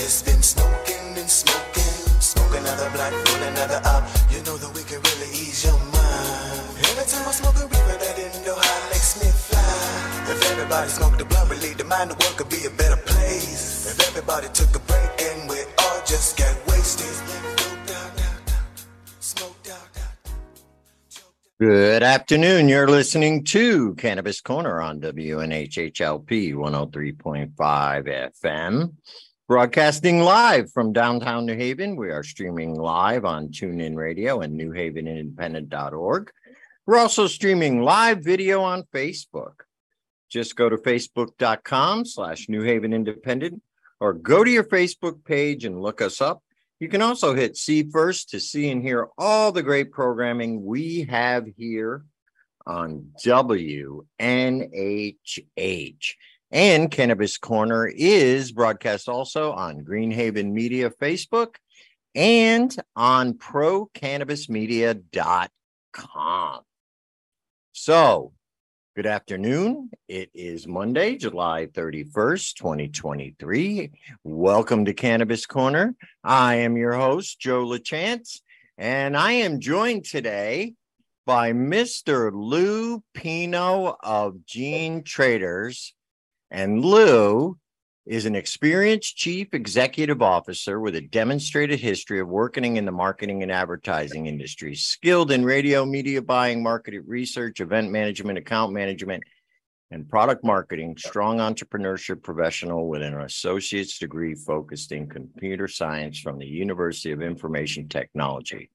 just been smoking and smoking. Smoke another black, roll another up. You know everybody smoked the blunt, relieve the mind, the world could be a better place. If everybody took a break and we all just got wasted. Good afternoon. You're listening to Cannabis Corner on WNHHLP 103.5 FM. Broadcasting live from downtown New Haven. We are streaming live on TuneIn Radio and newhavenindependent.org. We're also streaming live video on Facebook. Just go to facebook.com slash New Haven Independent or go to your Facebook page and look us up. You can also hit see first to see and hear all the great programming we have here on WNHH. And Cannabis Corner is broadcast also on Greenhaven Media Facebook and on procannabismedia.com. So, good afternoon. It is Monday, July 31st, 2023. Welcome to Cannabis Corner. I am your host, Joe LaChance, and I am joined today by Mr. Lou Pino of Gene Traders. And Lou is an experienced chief executive officer with a demonstrated history of working in the marketing and advertising industry, skilled in radio, media buying, market research, event management, account management, and product marketing, strong entrepreneurship professional with an associate's degree focused in computer science from the University of Information Technology,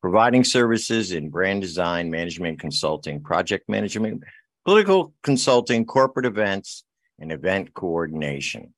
providing services in brand design, management consulting, project management, political consulting, corporate events, and event coordination.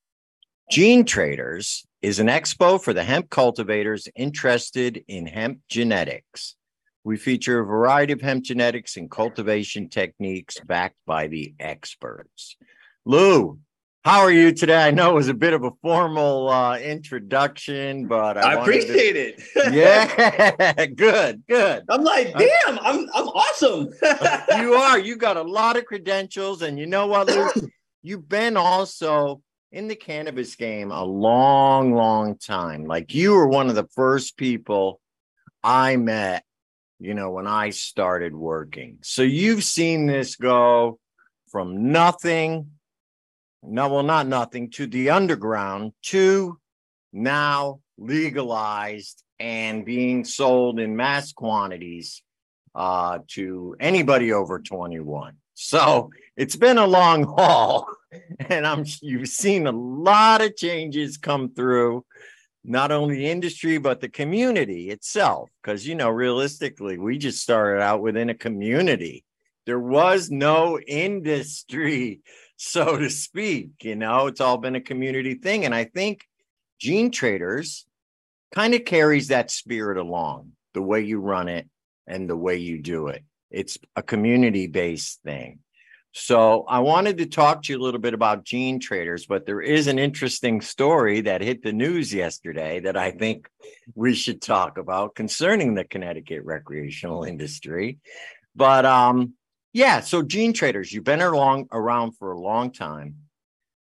Gene Traders is an expo for the hemp cultivators interested in hemp genetics. We feature a variety of hemp genetics and cultivation techniques backed by the experts. Lou, how are you today? I know it was a bit of a formal uh, introduction, but I, I appreciate to... it. yeah, good, good. I'm like, damn, I'm I'm awesome. you are. You got a lot of credentials, and you know what, Lou? You've been also in the cannabis game a long, long time. Like you were one of the first people I met, you know, when I started working. So you've seen this go from nothing, no, well, not nothing, to the underground to now legalized and being sold in mass quantities uh, to anybody over 21. So it's been a long haul, and I'm you've seen a lot of changes come through, not only the industry but the community itself. Because you know, realistically, we just started out within a community. There was no industry, so to speak. You know, it's all been a community thing, and I think Gene Traders kind of carries that spirit along the way you run it and the way you do it. It's a community based thing. So I wanted to talk to you a little bit about gene traders, but there is an interesting story that hit the news yesterday that I think we should talk about concerning the Connecticut recreational industry. But um, yeah, so gene traders, you've been along around for a long time.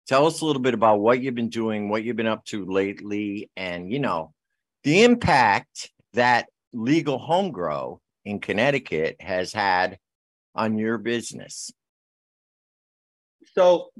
Tell us a little bit about what you've been doing, what you've been up to lately, and you know, the impact that legal home grow in Connecticut has had on your business? So,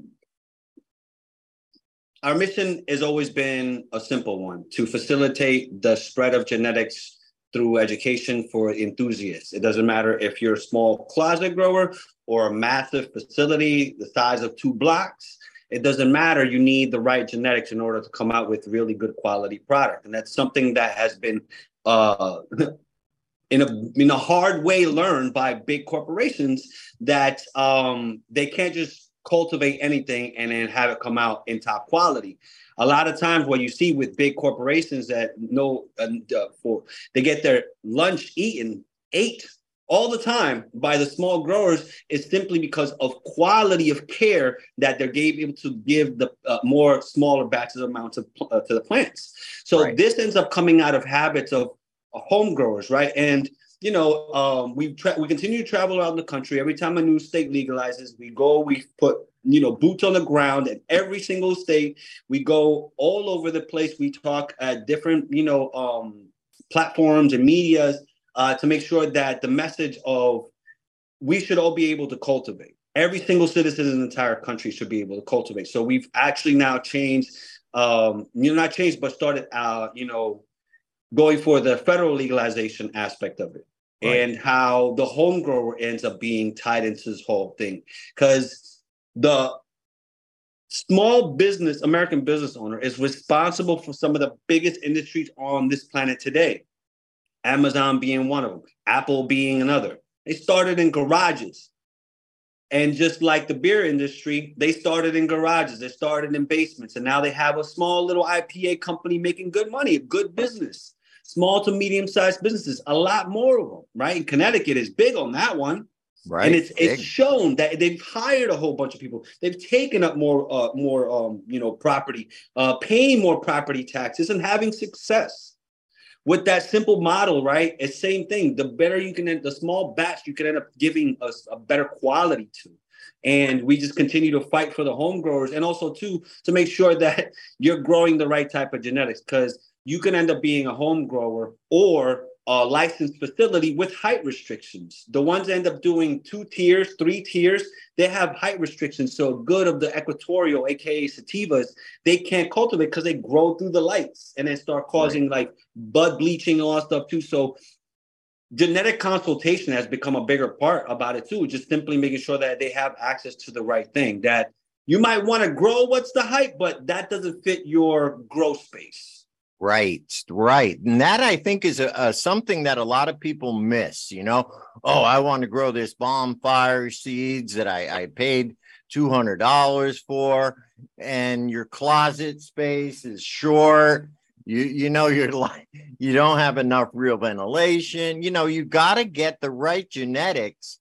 our mission has always been a simple one to facilitate the spread of genetics through education for enthusiasts. It doesn't matter if you're a small closet grower or a massive facility the size of two blocks. It doesn't matter. You need the right genetics in order to come out with really good quality product, and that's something that has been uh, in a in a hard way learned by big corporations that um, they can't just cultivate anything and then have it come out in top quality. A lot of times, what you see with big corporations that know uh, for they get their lunch eaten ate all the time by the small growers is simply because of quality of care that they're able to give the uh, more smaller batches amounts of uh, to the plants. So right. this ends up coming out of habits of uh, home growers, right? And you know, um, we tra- we continue to travel around the country. Every time a new state legalizes, we go, we put you know boots on the ground in every single state. We go all over the place. We talk at different you know um, platforms and medias uh, to make sure that the message of we should all be able to cultivate. Every single citizen in the entire country should be able to cultivate. So we've actually now changed, um, you know, not changed, but started, uh, you know, going for the federal legalization aspect of it. Right. And how the home grower ends up being tied into this whole thing. Because the small business, American business owner, is responsible for some of the biggest industries on this planet today. Amazon being one of them, Apple being another. They started in garages. And just like the beer industry, they started in garages, they started in basements, and now they have a small little IPA company making good money, a good business, small to medium sized businesses, a lot more of them, right? And Connecticut is big on that one. Right. And it's big. it's shown that they've hired a whole bunch of people. They've taken up more uh more um you know property, uh paying more property taxes and having success with that simple model, right? It's the same thing. The better you can, the small batch you can end up giving us a better quality to. And we just continue to fight for the home growers and also too to make sure that you're growing the right type of genetics because you can end up being a home grower or a licensed facility with height restrictions. The ones end up doing two tiers, three tiers, they have height restrictions. So good of the equatorial, aka sativas, they can't cultivate because they grow through the lights and then start causing right. like bud bleaching and all that stuff too. So genetic consultation has become a bigger part about it too. Just simply making sure that they have access to the right thing. That you might want to grow what's the height, but that doesn't fit your growth space Right, right. And that I think is a, a, something that a lot of people miss. You know, oh, I want to grow this bonfire seeds that I, I paid $200 for, and your closet space is short. You, you know, you're like, you don't have enough real ventilation. You know, you got to get the right genetics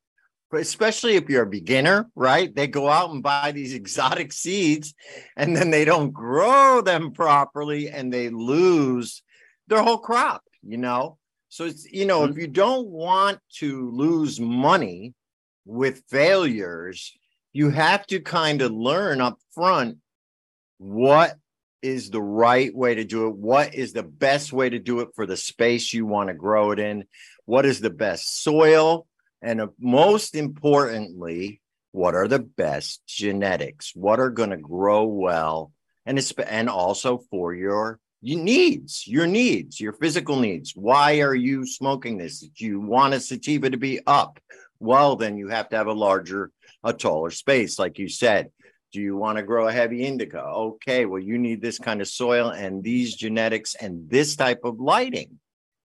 especially if you're a beginner, right? They go out and buy these exotic seeds and then they don't grow them properly and they lose their whole crop, you know? So it's, you know, mm-hmm. if you don't want to lose money with failures, you have to kind of learn up front what is the right way to do it, what is the best way to do it for the space you want to grow it in, what is the best soil and uh, most importantly, what are the best genetics? What are going to grow well? And it's, and also for your your needs, your needs, your physical needs. Why are you smoking this? Do you want a sativa to be up? Well, then you have to have a larger, a taller space, like you said. Do you want to grow a heavy indica? Okay, well, you need this kind of soil and these genetics and this type of lighting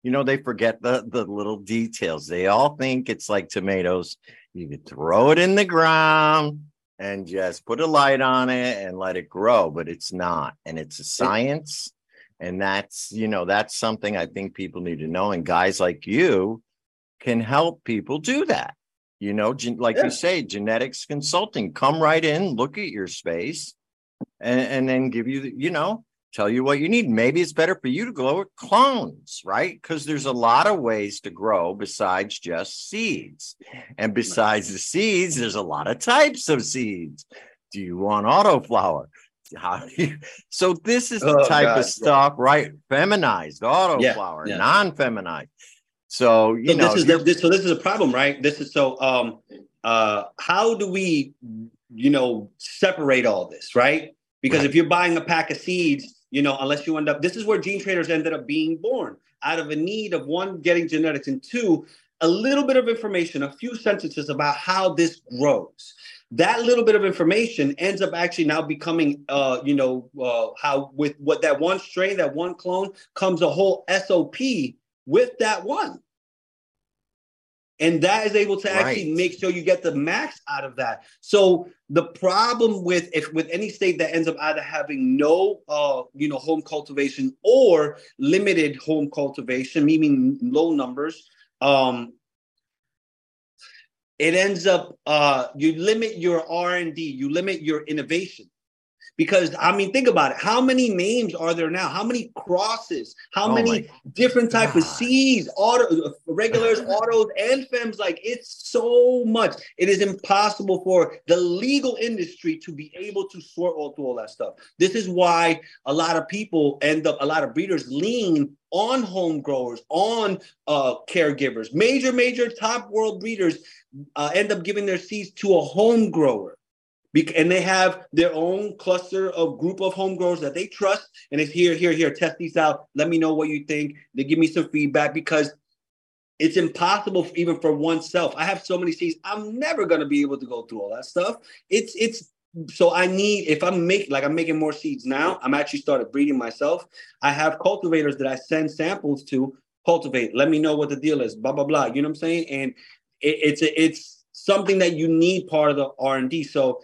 you know they forget the the little details. They all think it's like tomatoes. You could throw it in the ground and just put a light on it and let it grow but it's not and it's a science. And that's you know that's something i think people need to know and guys like you can help people do that. You know like yeah. you say genetics consulting come right in look at your space and, and then give you the, you know tell you what you need. Maybe it's better for you to grow with clones, right? Because there's a lot of ways to grow besides just seeds. And besides the seeds, there's a lot of types of seeds. Do you want autoflower? How do you? So this is the oh, type God, of stuff, right? Feminized autoflower, yeah, yeah. non-feminized. So you so know, this is the, this, so this is a problem, right? This is so. Um, uh, how do we, you know, separate all this, right? Because right. if you're buying a pack of seeds you know, unless you end up, this is where gene traders ended up being born out of a need of one, getting genetics, and two, a little bit of information, a few sentences about how this grows. That little bit of information ends up actually now becoming, uh, you know, uh, how with what that one strain, that one clone comes a whole SOP with that one and that is able to actually right. make sure you get the max out of that so the problem with if with any state that ends up either having no uh you know home cultivation or limited home cultivation meaning low numbers um it ends up uh, you limit your r&d you limit your innovation because I mean, think about it. How many names are there now? How many crosses? How Oh many different type of. C's, auto, regulars, autos, and fems? Like it's so much. It is impossible for the legal industry to be able to sort all through all that stuff. This is why a lot of people end up, a lot of breeders lean on home growers, on uh, caregivers. Major, major top world breeders uh, end up giving their seeds to a home grower. And they have their own cluster of group of home growers that they trust. And it's here, here, here, test these out. Let me know what you think. They give me some feedback because it's impossible even for oneself. I have so many seeds. I'm never gonna be able to go through all that stuff. It's it's so I need if I'm making like I'm making more seeds now. I'm actually started breeding myself. I have cultivators that I send samples to cultivate. Let me know what the deal is. Blah blah blah. You know what I'm saying? And it, it's it's something that you need part of the R and D. So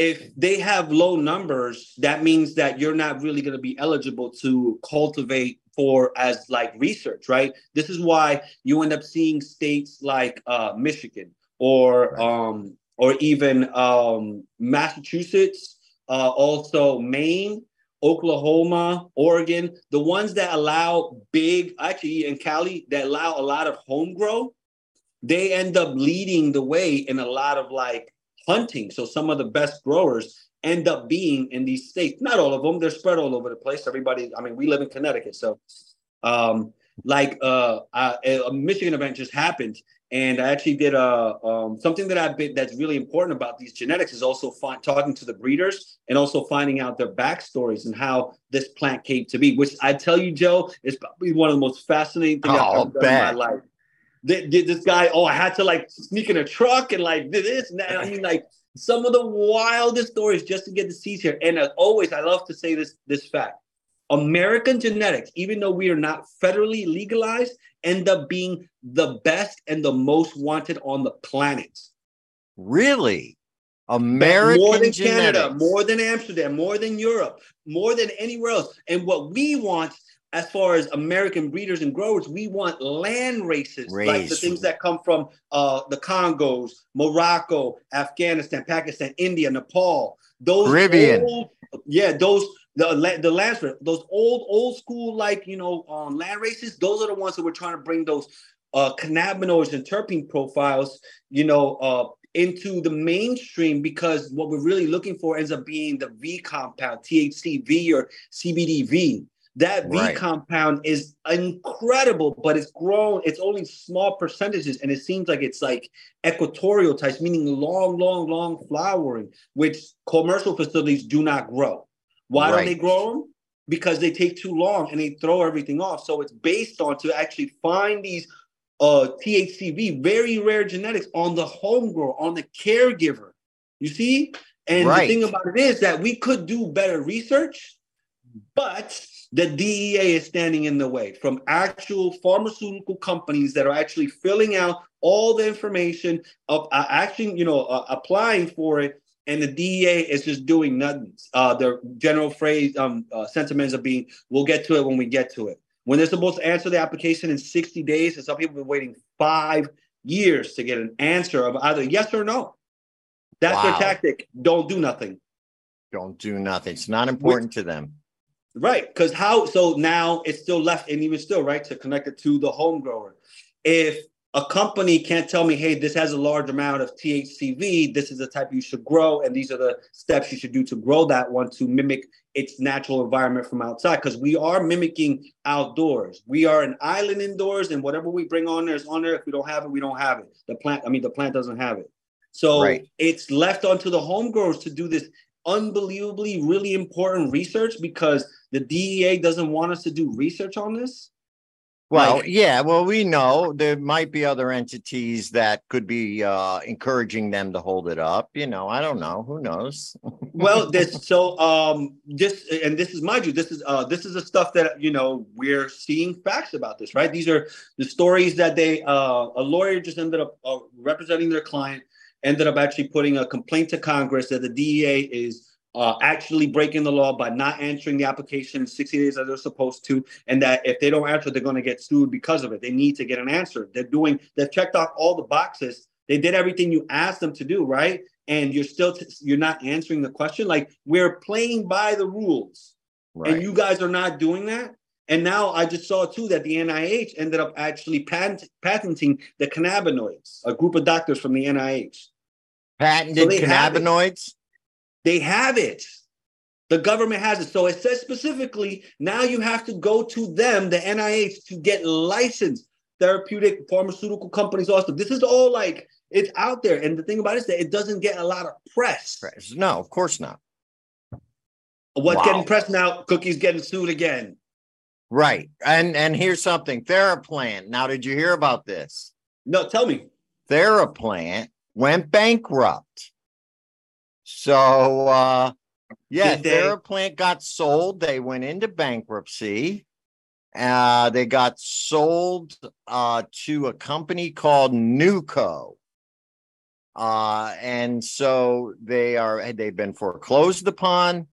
if they have low numbers, that means that you're not really going to be eligible to cultivate for as like research, right? This is why you end up seeing states like uh, Michigan or Right. um, or even um, Massachusetts, uh, also Maine, Oklahoma, Oregon, the ones that allow big, actually in Cali, that allow a lot of home grow, they end up leading the way in a lot of like hunting. So some of the best growers end up being in these states. Not all of them, they're spread all over the place. Everybody, I mean, we live in Connecticut, so um, like uh, I, a Michigan event just happened, and I actually did a um, something that I've been that's really important about these genetics is also find, talking to the breeders and also finding out their backstories and how this plant came to be. Which I tell you, Joe, is probably one of the most fascinating things Oh, I've ever done in my life. Did, did this guy? Oh, I had to like sneak in a truck and like did this and that. I mean, like some of the wildest stories just to get the seeds here. And as always, I love to say this this fact: American genetics, even though we are not federally legalized, end up being the best and the most wanted on the planet. Really? American more than genetics. Canada, more than Amsterdam, more than Europe, more than anywhere else. And what we want, as far as American breeders and growers, we want land races, like the things that come from uh, the Congos, Morocco, Afghanistan, Pakistan, India, Nepal. Those Caribbean. old- yeah, those the the land those old old school like you know um, land races. Those are the ones that we're trying to bring those uh, cannabinoids and terpene profiles, you know, uh, into the mainstream because what we're really looking for ends up being the V compound, THCV or CBDV. That V Right. compound is incredible, but it's grown. It's only small percentages, and it seems like it's like equatorial types, meaning long, long, long flowering, which commercial facilities do not grow. Why don't they grow them? Because they take too long and they throw everything off. So it's based on to actually find these uh, THCV, very rare genetics on the home grower, on the caregiver. You see? And Right. the thing about it is that we could do better research, but the DEA is standing in the way from actual pharmaceutical companies that are actually filling out all the information of uh, actually, you know, uh, applying for it, and the DEA is just doing nothing. Uh, their general phrase, um, uh, sentiments of being, "We'll get to it when we get to it." When they're supposed to answer the application in 60 days, and some people have been waiting five years to get an answer of either yes or no. That's Wow. their tactic. Don't do nothing. Don't do nothing. It's not important to them. Right. Because how so now it's still left, and even still, right, to connect it to the home grower. If a company can't tell me, hey, this has a large amount of THCV, this is the type you should grow, and these are the steps you should do to grow that one to mimic its natural environment from outside. Because we are mimicking outdoors. We are an island indoors, and whatever we bring on there is on there. If we don't have it, we don't have it. The plant, I mean, the plant doesn't have it. So Right. it's left onto the home growers to do this unbelievably really important research because the DEA doesn't want us to do research on this. Well, Like- yeah, well, we know there might be other entities that could be uh, encouraging them to hold it up. You know, I don't know. Who knows? Well, this so um this and this is mind you, this is uh this is the stuff that you know we're seeing facts about this, right? These are the stories that they uh a lawyer just ended up uh, representing their client ended up actually putting a complaint to Congress that the DEA is uh, actually breaking the law by not answering the application in 60 days as they're supposed to, and that if they don't answer, they're going to get sued because of it. They need to get an answer. They're doing, they've checked off all the boxes. They did everything you asked them to do, right? And you're still t- you're not answering the question. Like we're playing by the rules, Right. and you guys are not doing that. And now I just saw too that the NIH ended up actually patent, patenting the cannabinoids. A group of doctors from the NIH Patented have cannabinoids. they have it. The government has it. So it says specifically now you have to go to them, the NIH, to get licensed. Therapeutic pharmaceutical companies also. This is all like it's out there. And the thing about it is that it doesn't get a lot of press. No, of course not. What's Wow. getting pressed now? Cookie's getting sued again. Right. And and here's something. Theraplant. Now, did you hear about this? No, tell me. Theraplant went bankrupt. So uh yeah, Did they? Theraplant got sold. They went into bankruptcy. Uh they got sold uh to a company called Nuco. Uh and so they are they've been foreclosed upon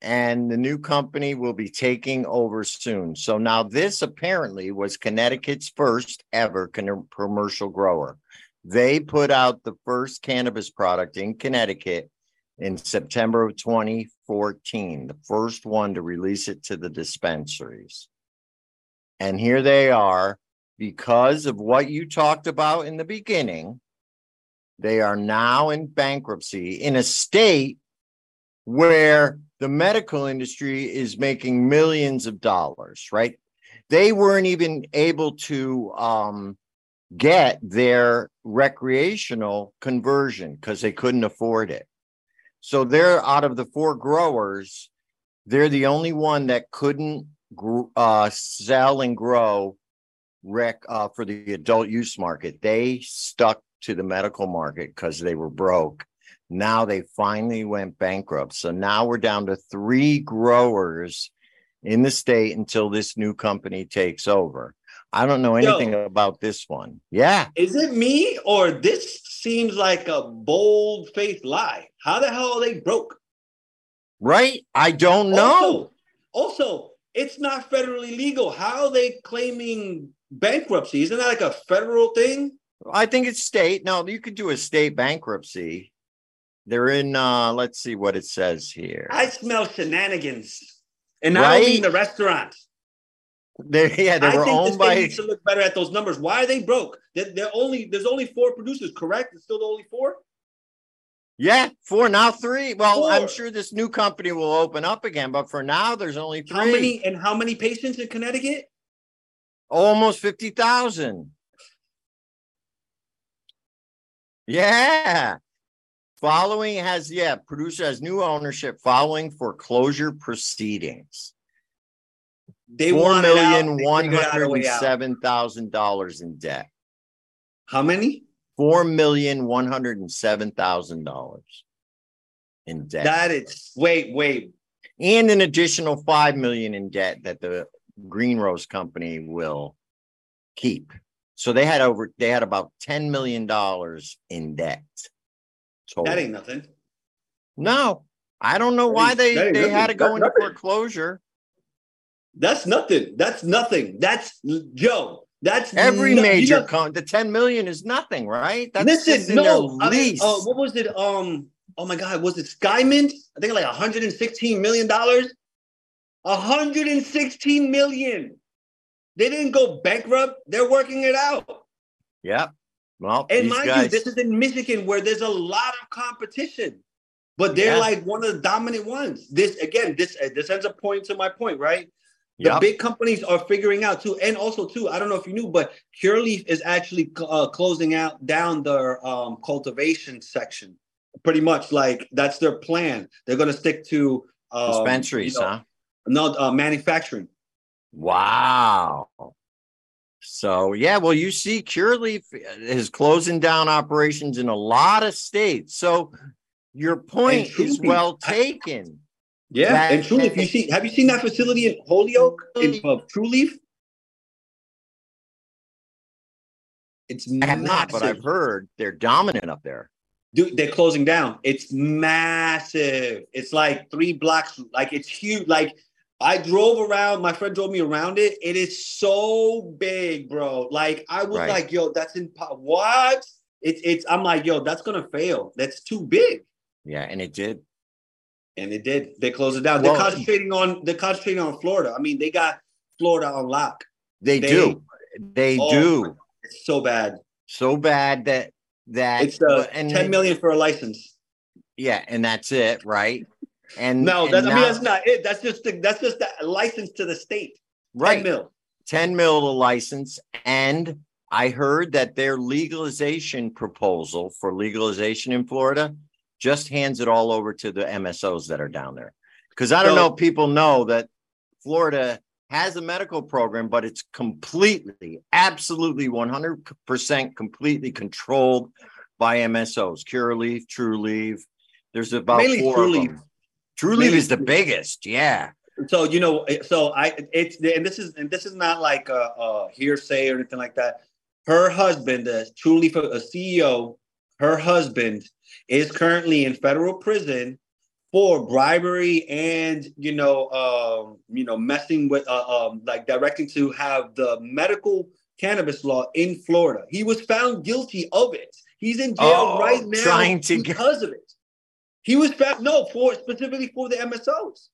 and the new company will be taking over soon. So now this apparently was Connecticut's first ever commercial grower. They put out the first cannabis product in Connecticut in September of 2014, the first one to release it to the dispensaries. And here they are because of what you talked about in the beginning. They are now in bankruptcy in a state where the medical industry is making millions of dollars, right? They weren't even able to um, get their recreational conversion because they couldn't afford it. So they're out of the four growers, they're the only one that couldn't uh, sell and grow rec uh, for the adult use market. They stuck to the medical market because they were broke. Now they finally went bankrupt. So now we're down to three growers in the state until this new company takes over. I don't know Yo. anything about this one. Yeah. Is it me or this seems like a bold faced lie? How the hell are they broke? Right? I don't know. Also, also, it's not federally legal. How are they claiming bankruptcy? Isn't that like a federal thing? I think it's state. No, you could do a state bankruptcy. They're in uh let's see what it says here. I smell shenanigans. And I don't mean the restaurant. They yeah, they I were owned by needs to look better at those numbers. Why are they broke? They're, they're only there's only four producers, correct? It's still the only four. yeah, four now three. Well, i I'm sure this new company will open up again, but for now there's only three. How many and how many patients in Connecticut? Almost 50,000. Yeah. Following has, yeah, producer has new ownership following foreclosure proceedings. They Four want it out. million one figured out a hundred and seven thousand dollars in debt. How many? Four million one hundred and seven thousand dollars in debt. That is wait, wait. and an additional five million in debt that the Green Rose Company will keep. So they had over they had about ten million dollars in debt. That ain't nothing. no, I don't know That why they they had to go That's into nothing. foreclosure. That's nothing. That's nothing. That's Joe. That's Every no- you major con the ten million is nothing, right? That's Listen, no. I mean, lease. uh, what was it? Um. Oh my God, was it Skymint? I think like 116 million dollars. 116 million. They didn't go bankrupt. They're working it out. yep. Well, And mind guys, you, this is in Michigan where there's a lot of competition, but they're Yeah. like one of the dominant ones. This again, this uh, this ends up pointing to my point, right? The Yep. big companies are figuring out too, and also too. I don't know if you knew, but Curaleaf is actually uh, closing out down their um, cultivation section. Pretty much, like that's their plan. They're going to stick to um, dispensaries, you know, huh? No, uh, manufacturing. Wow. So yeah, well, you see, Curaleaf is closing down operations in a lot of states. So your point is Trulieve, well taken. Yeah, That- and Trulieve. You see, have you seen that facility in Holyoke in uh, Trulieve? It's I have not, but I've heard they're dominant up there. Dude, they're closing down. It's massive. It's like three blocks. Like it's huge. Like I drove around. My friend drove me around it. It is so big, bro. Like I was Right. like, yo, that's in what? It's it's. I'm like, yo, that's gonna fail. That's too big. Yeah, and it did. And it did. They closed it down. Well- they're concentrating on they're concentrating on Florida. I mean, they got Florida on lock. They, They- do. They Oh, do. It's so bad. So bad that that It's uh, and 10 million for a license. Yeah, and that's it, right? And No, and that's, I mean that's not it. That's just the, that's just a license to the state. 10 right. mil. 10 mil a license. And I heard that their legalization proposal for legalization in Florida just hands it all over to the MSOs that are down there. Because I don't So- know if people know that Florida has a medical program, but it's completely, absolutely 100% completely controlled by MSOs, Curaleaf, Trulieve. There's about Mainly four True of Leaf. them. Trulieve Mainly is the biggest. Yeah. So you know, so I it's and this is and this is not like a, a hearsay or anything like that. Her husband, the truly a CEO, her husband is currently in federal prison for bribery and you know, um, you know, messing with uh, um, like directing to have the medical cannabis law in Florida. He was found guilty of it. He's in jail Oh, right now trying to get- because of it. He was no for specifically for the MSOs.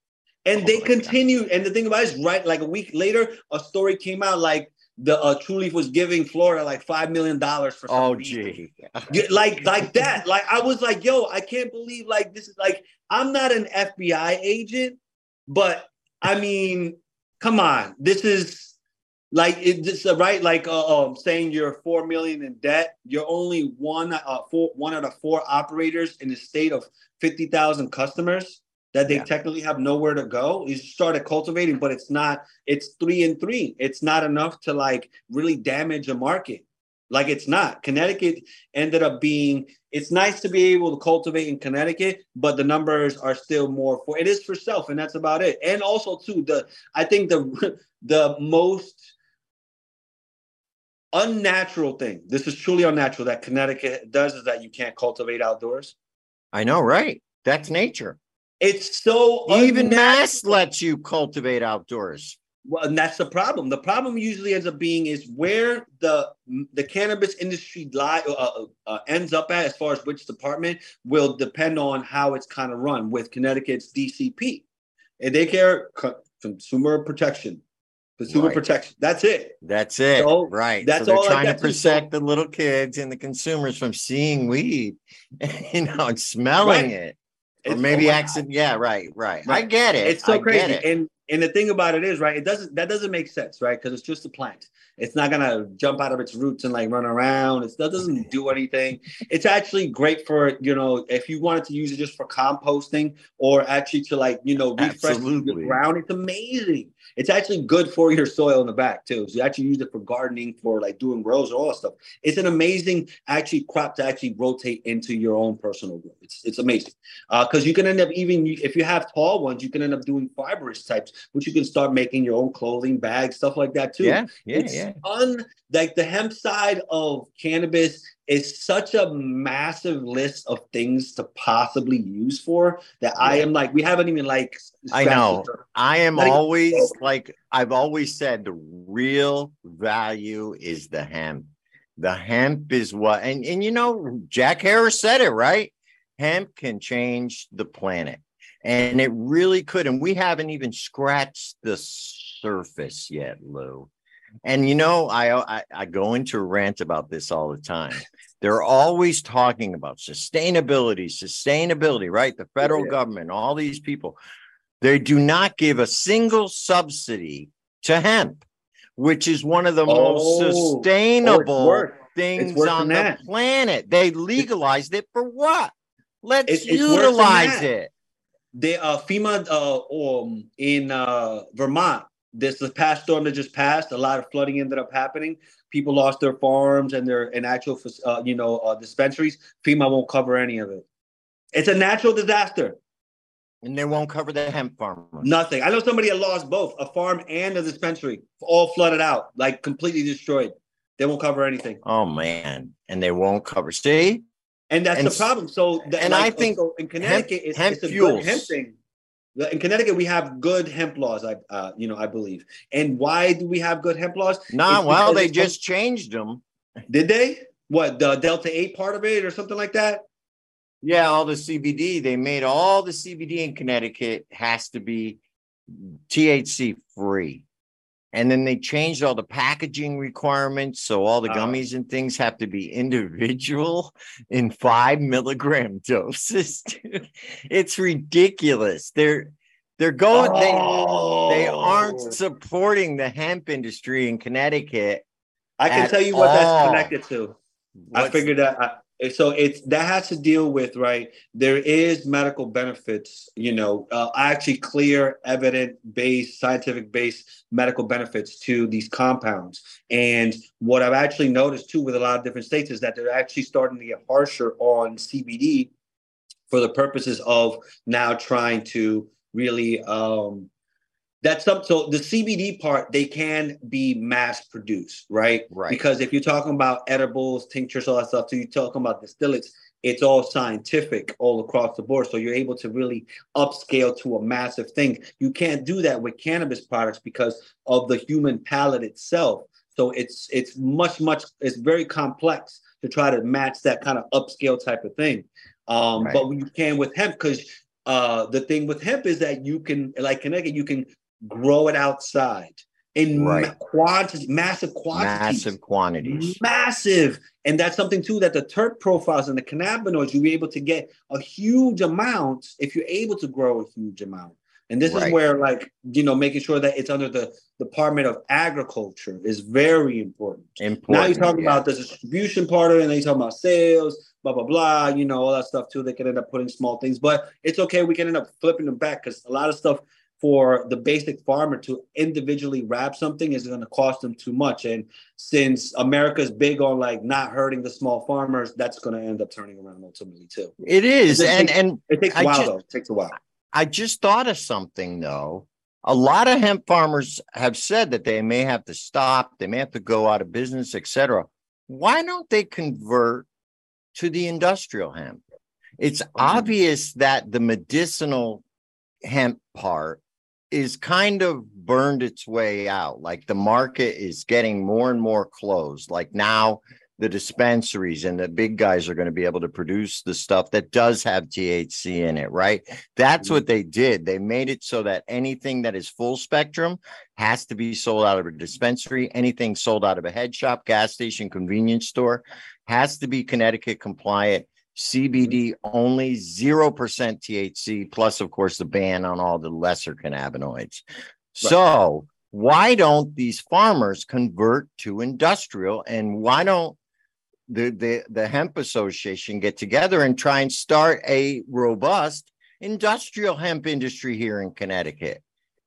And they continued. And the thing about it is, right, like a week later, a story came out like the uh, Trulieve was giving Florida like five million dollars for. some Oh, gee. Like like that. Like I was like, yo, I can't believe like this is like I'm not an FBI agent, but I mean, come on, this is like it this uh, right like uh, um saying you're four million in debt. You're only one uh four one out of four operators in the state of fifty thousand customers that they Yeah. technically have nowhere to go. You started cultivating, but it's not. It's three and three. It's not enough to like really damage a market. Like it's not. Connecticut ended up being. It's nice to be able to cultivate in Connecticut, but the numbers are still more for. It is for self, and that's about it. And also too, the I think the the most unnatural thing. This is truly unnatural that Connecticut does is that you can't cultivate outdoors. I know, right? That's nature. It's so Even unnatural. Mass lets you cultivate outdoors. Well, and that's the problem. The problem usually ends up being is where the the cannabis industry lie, uh, uh, uh, ends up at, as far as which department, will depend on how it's kind of run. With Connecticut's DCP, and they care co- consumer protection, consumer Right. protection. That's it. That's it. So, right. that's so they're all trying to protect the little kids and the consumers from seeing weed, you know, and smelling Right. it. Or maybe oh accident. Yeah, right, right. I get it. It's so I crazy. It. And and the thing about it is, right, it doesn't that doesn't make sense, right? Because it's just a plant. It's not gonna jump out of its roots and like run around. It's, that doesn't do anything. It's actually great for you know if you wanted to use it just for composting or actually to like you know refresh the ground. It's amazing. It's actually good for your soil in the back too. So you actually use it for gardening, for like doing rows, or all that stuff. It's an amazing actually crop to actually rotate into your own personal growth. It's it's amazing uh, because you can end up even if you have tall ones, you can end up doing fibrous types, which you can start making your own clothing, bags, stuff like that too. yeah, yeah, it's yeah. un like the hemp side of cannabis is such a massive list of things to possibly use for that I am like we haven't even like I know. I am Like- always like I've always said the real value is the hemp. The hemp is what and and you know Jack Herer said it right. Hemp can change the planet. And it really could and we haven't even scratched the surface yet, Lou. And you know I I, I go into rant about this all the time. They're always talking about sustainability, sustainability, right? The federal Yeah. government, all these people. They do not give a single subsidy to hemp, which is one of the Oh. most Oh, sustainable things on the that. planet. They legalized it for what? Let's It's- it's utilize it. They uh FEMA uh um in uh Vermont. This the past storm that just passed. A lot of flooding ended up happening. People lost their farms and their and actual uh, you know uh, dispensaries. FEMA won't cover any of it. It's a natural disaster. And they won't cover the hemp farmers. Nothing. I know somebody that lost both a farm and a dispensary, all flooded out, like completely destroyed. They won't cover anything, Oh man. And they won't cover. See? and that's And the problem. So, that, and like, I think so in Connecticut, it's, hemp it's a fuels. good hemp thing. In Connecticut, we have good hemp laws. I, uh, you know, I believe. And why do we have good hemp laws? Nah, It's well, they just changed them. Did they? what the delta eight part of it or something like that. Yeah, all the CBD. They made all the CBD in Connecticut has to be THC free. And then they changed all the packaging requirements. So all the Oh. gummies and things have to be individual in five milligram doses. dude. it's ridiculous. They're they're going they they Oh. aren't supporting the hemp industry in Connecticut. I can tell you what all. that's connected to. I figured that. So it's that has to deal with right. There is medical benefits, you know, uh, actually clear, evident based, scientific based medical benefits to these compounds. And what I've actually noticed too with a lot of different states is that they're actually starting to get harsher on CBD for the purposes of now trying to really um, that's some so the CBD part they can be mass produced, right? Right. Because if you're talking about edibles, tinctures, all that stuff, so you're talking about distillates, it's all scientific all across the board. So you're able to really upscale to a massive thing. You can't do that with cannabis products because of the human palate itself. So it's it's much much it's very complex to try to match that kind of upscale type of thing. Um, Right. But you can with hemp because uh, the thing with hemp is that you can like Connecticut, you can grow it outside in Right. ma- quantity, massive quantities massive quantities. massive. And that's something too that the terp profiles and the cannabinoids, you'll be able to get a huge amount if you're able to grow a huge amount. And this is where, like, you know, making sure that it's under the Department of Agriculture is very important. Important. now you're talking yeah. about the distribution part of it, and then you're talking about sales, blah, blah, blah, you know, all that stuff too. They can end up putting small things, but it's okay. We can end up flipping them back because a lot of stuff for the basic farmer to individually wrap something is going to cost them too much. And since America's big on like not hurting the small farmers, that's going to end up turning around ultimately too. It is, It and takes- and It takes a I while just- though. It takes a while. I just thought of something though. A lot of hemp farmers have said that they may have to stop, they may have to go out of business, etc. Why don't they convert to the industrial hemp? It's mm-hmm. obvious that the medicinal hemp part is kind of burned its way out. Like the market is getting more and more closed. Like now, the dispensaries and the big guys are going to be able to produce the stuff that does have THC in it, right? That's mm-hmm. what they did. They made it so that anything that is full spectrum has to be sold out of a dispensary. Anything sold out of a head shop, gas station, convenience store has to be Connecticut compliant. Mm-hmm. CBD only 0% THC, plus, of course, the ban on all the lesser cannabinoids. So, why don't these farmers convert to industrial and why don't the, the, the hemp association get together and try and start a robust industrial hemp industry here in Connecticut?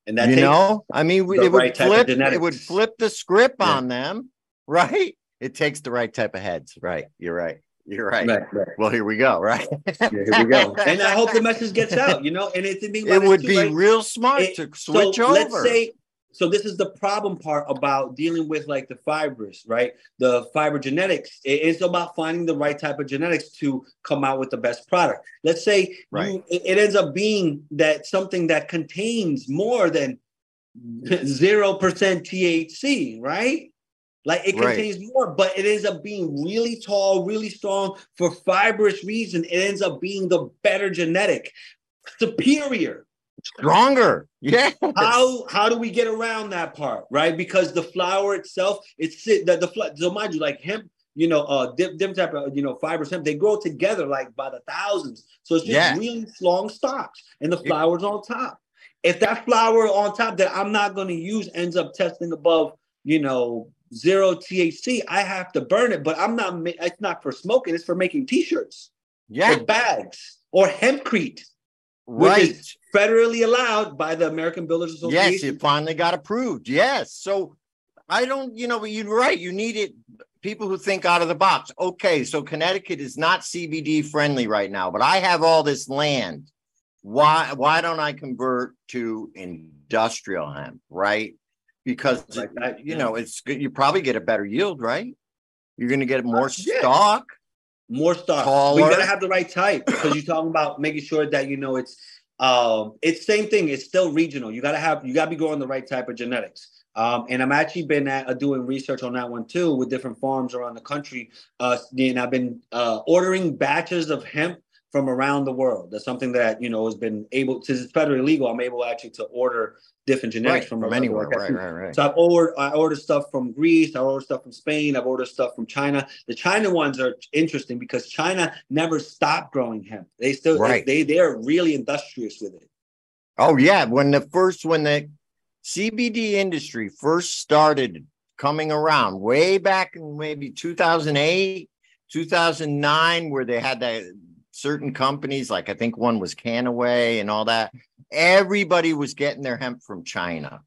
And that you know, I mean, it would right type flip. It would flip the script Yeah. on them, right? It takes the right type of heads, right? You're right. You're right. right, right. Well, here we go. Right. Yeah, here we go. and I hope the message gets out, you know, and it's the it would too, be right? real smart It- to switch so over. let's say so this is the problem part about dealing with like the fibers right the fiber genetics It- it's about finding the right type of genetics to come out with the best product let's say Right. you, it, it ends up being that something that contains more than 0% thc right like it Right. contains more, but it ends up being really tall, really strong for fibrous reason. It ends up being the better genetic, superior Stronger. Yeah. how how do we get around that part right because the flower itself it's the the so mind you like hemp you know uh dim, type of you know fibers hemp they grow together like by the thousands so it's just Yeah. really long stalks and the flowers on top if that flower on top that i'm not going to use ends up testing above you know zero thc i have to burn it but i'm not it's not for smoking it's for making t-shirts Yeah. or bags or hempcrete which Right. is federally allowed by the American Builders Association. Yes, it finally got approved. Yes. So I don't, you know, you're right. You need it. People who think out of the box. Okay, so Connecticut is not CBD friendly right now, but I have all this land. Why why don't I convert to industrial hemp, right? Because Like that, you yeah. know, it's good. You probably get a better yield, right? You're gonna get more Uh, yeah. stock. more stock. Taller. We gotta have the right type because you're talking about making sure that you know it's um it's same thing. It's still regional. You gotta have you gotta be growing the right type of genetics. Um, and I'm actually been at, uh, doing research on that one too with different farms around the country. Uh, and I've been uh, ordering batches of hemp from around the world. That's something that you know has been able since it's federally legal. I'm able actually to order different genetics Right, from, from anywhere. Right, right, right. So I've ordered I ordered stuff from Greece, I ordered stuff from Spain, I've ordered stuff from China. The China ones are interesting because China never stopped growing hemp. They still Right. they they are really industrious with it. Oh yeah, when the first when the CBD industry first started coming around way back in maybe 2008, 2009 where they had that certain companies like I think one was Kannaway and all that. Everybody was getting their hemp from China.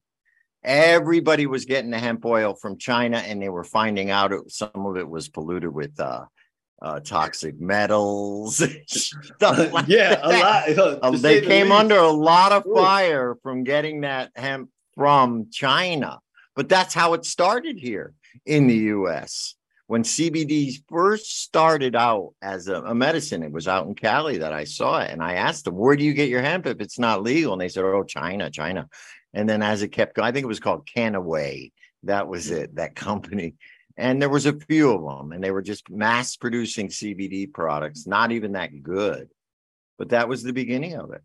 Everybody was getting the hemp oil from China and they were finding out it, some of it was polluted with uh, uh, toxic metals. stuff like yeah, a that. lot. Uh, they the came under a lot of Ooh. fire from getting that hemp from China. But that's how it started here in the US. When CBD first started out as a, a medicine, it was out in Cali that I saw it. And I asked them, Where do you get your hemp if it's not legal? And they said, Oh, China, China. And then as it kept going, I think it was called Kannaway. That was it, that company. And there was a few of them, and they were just mass producing CBD products, not even that good. But that was the beginning of it.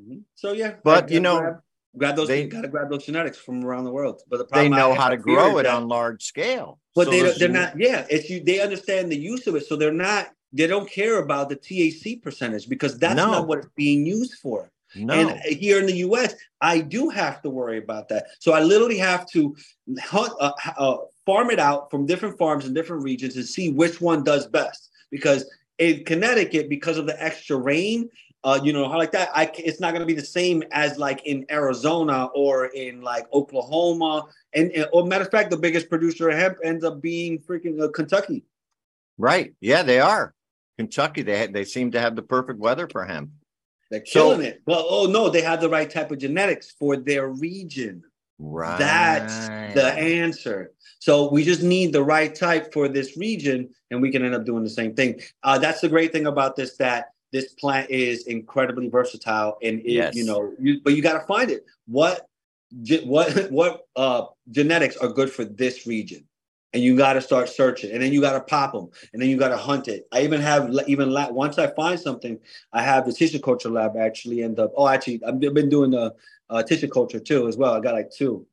Mhm. So yeah, But, I- you know, grab, those. they- gotta grab those genetics from around the world. But the They problem I know how to grow it that- on large scale. But So they they're not. Yeah, it's you. They understand the use of it, so they're not. They don't care about the THC percentage because that's No. not what it's being used for. No. And here in the U.S., I do have to worry about that. So I literally have to hunt, uh, uh, farm it out from different farms in different regions and see which one does best. Because in Connecticut, because of the extra rain, uh, you know, how like that, I it's not going to be the same as like in Arizona or in like Oklahoma. And, and or matter of fact, the biggest producer of hemp ends up being freaking uh, Kentucky. right. Yeah, they are. Kentucky, they they seem to have the perfect weather for hemp. They're So- killing it. Well, oh no, they have the right type of genetics for their region. Right. That's the answer. So we just need the right type for this region, and we can end up doing the same thing. Uh, that's the great thing about this that this plant is incredibly versatile, and it, Yes. you know, you, but you got to find it. What ge- what what uh, genetics are good for this region? And you got to start searching, and then you got to pop them, and then you got to hunt it. I even have even la- once I find something, I have the tissue culture lab actually end up. Oh, actually, I've been doing the uh, tissue culture too as well. I got like two.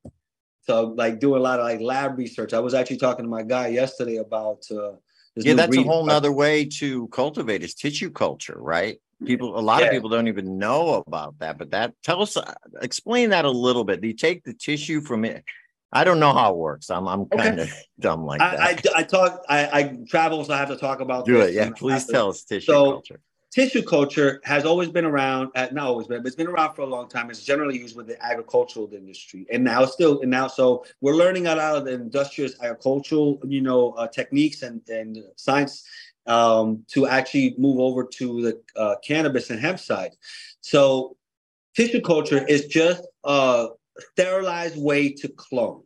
So like doing a lot of like lab research. I was actually talking to my guy yesterday about uh, this Yeah, new that's a whole nother way to cultivate is tissue culture, right? People, a lot Yeah. of people don't even know about that. But that, tell us, uh, explain that a little bit. Do you take the tissue from it? I don't know how it works. I'm, I'm kind of dumb like that. I, I I talk I, I travel, so I have to talk about Do this it, yeah. Please tell us tissue So- culture. Tissue culture has always been around. At, not always been, but it's been around for a long time. It's generally used with the agricultural industry, and now still and now. So we're learning a lot of the industrious agricultural, you know, uh, techniques and and science um, to actually move over to the uh, cannabis and hemp side. So tissue culture is just a sterilized way to clone.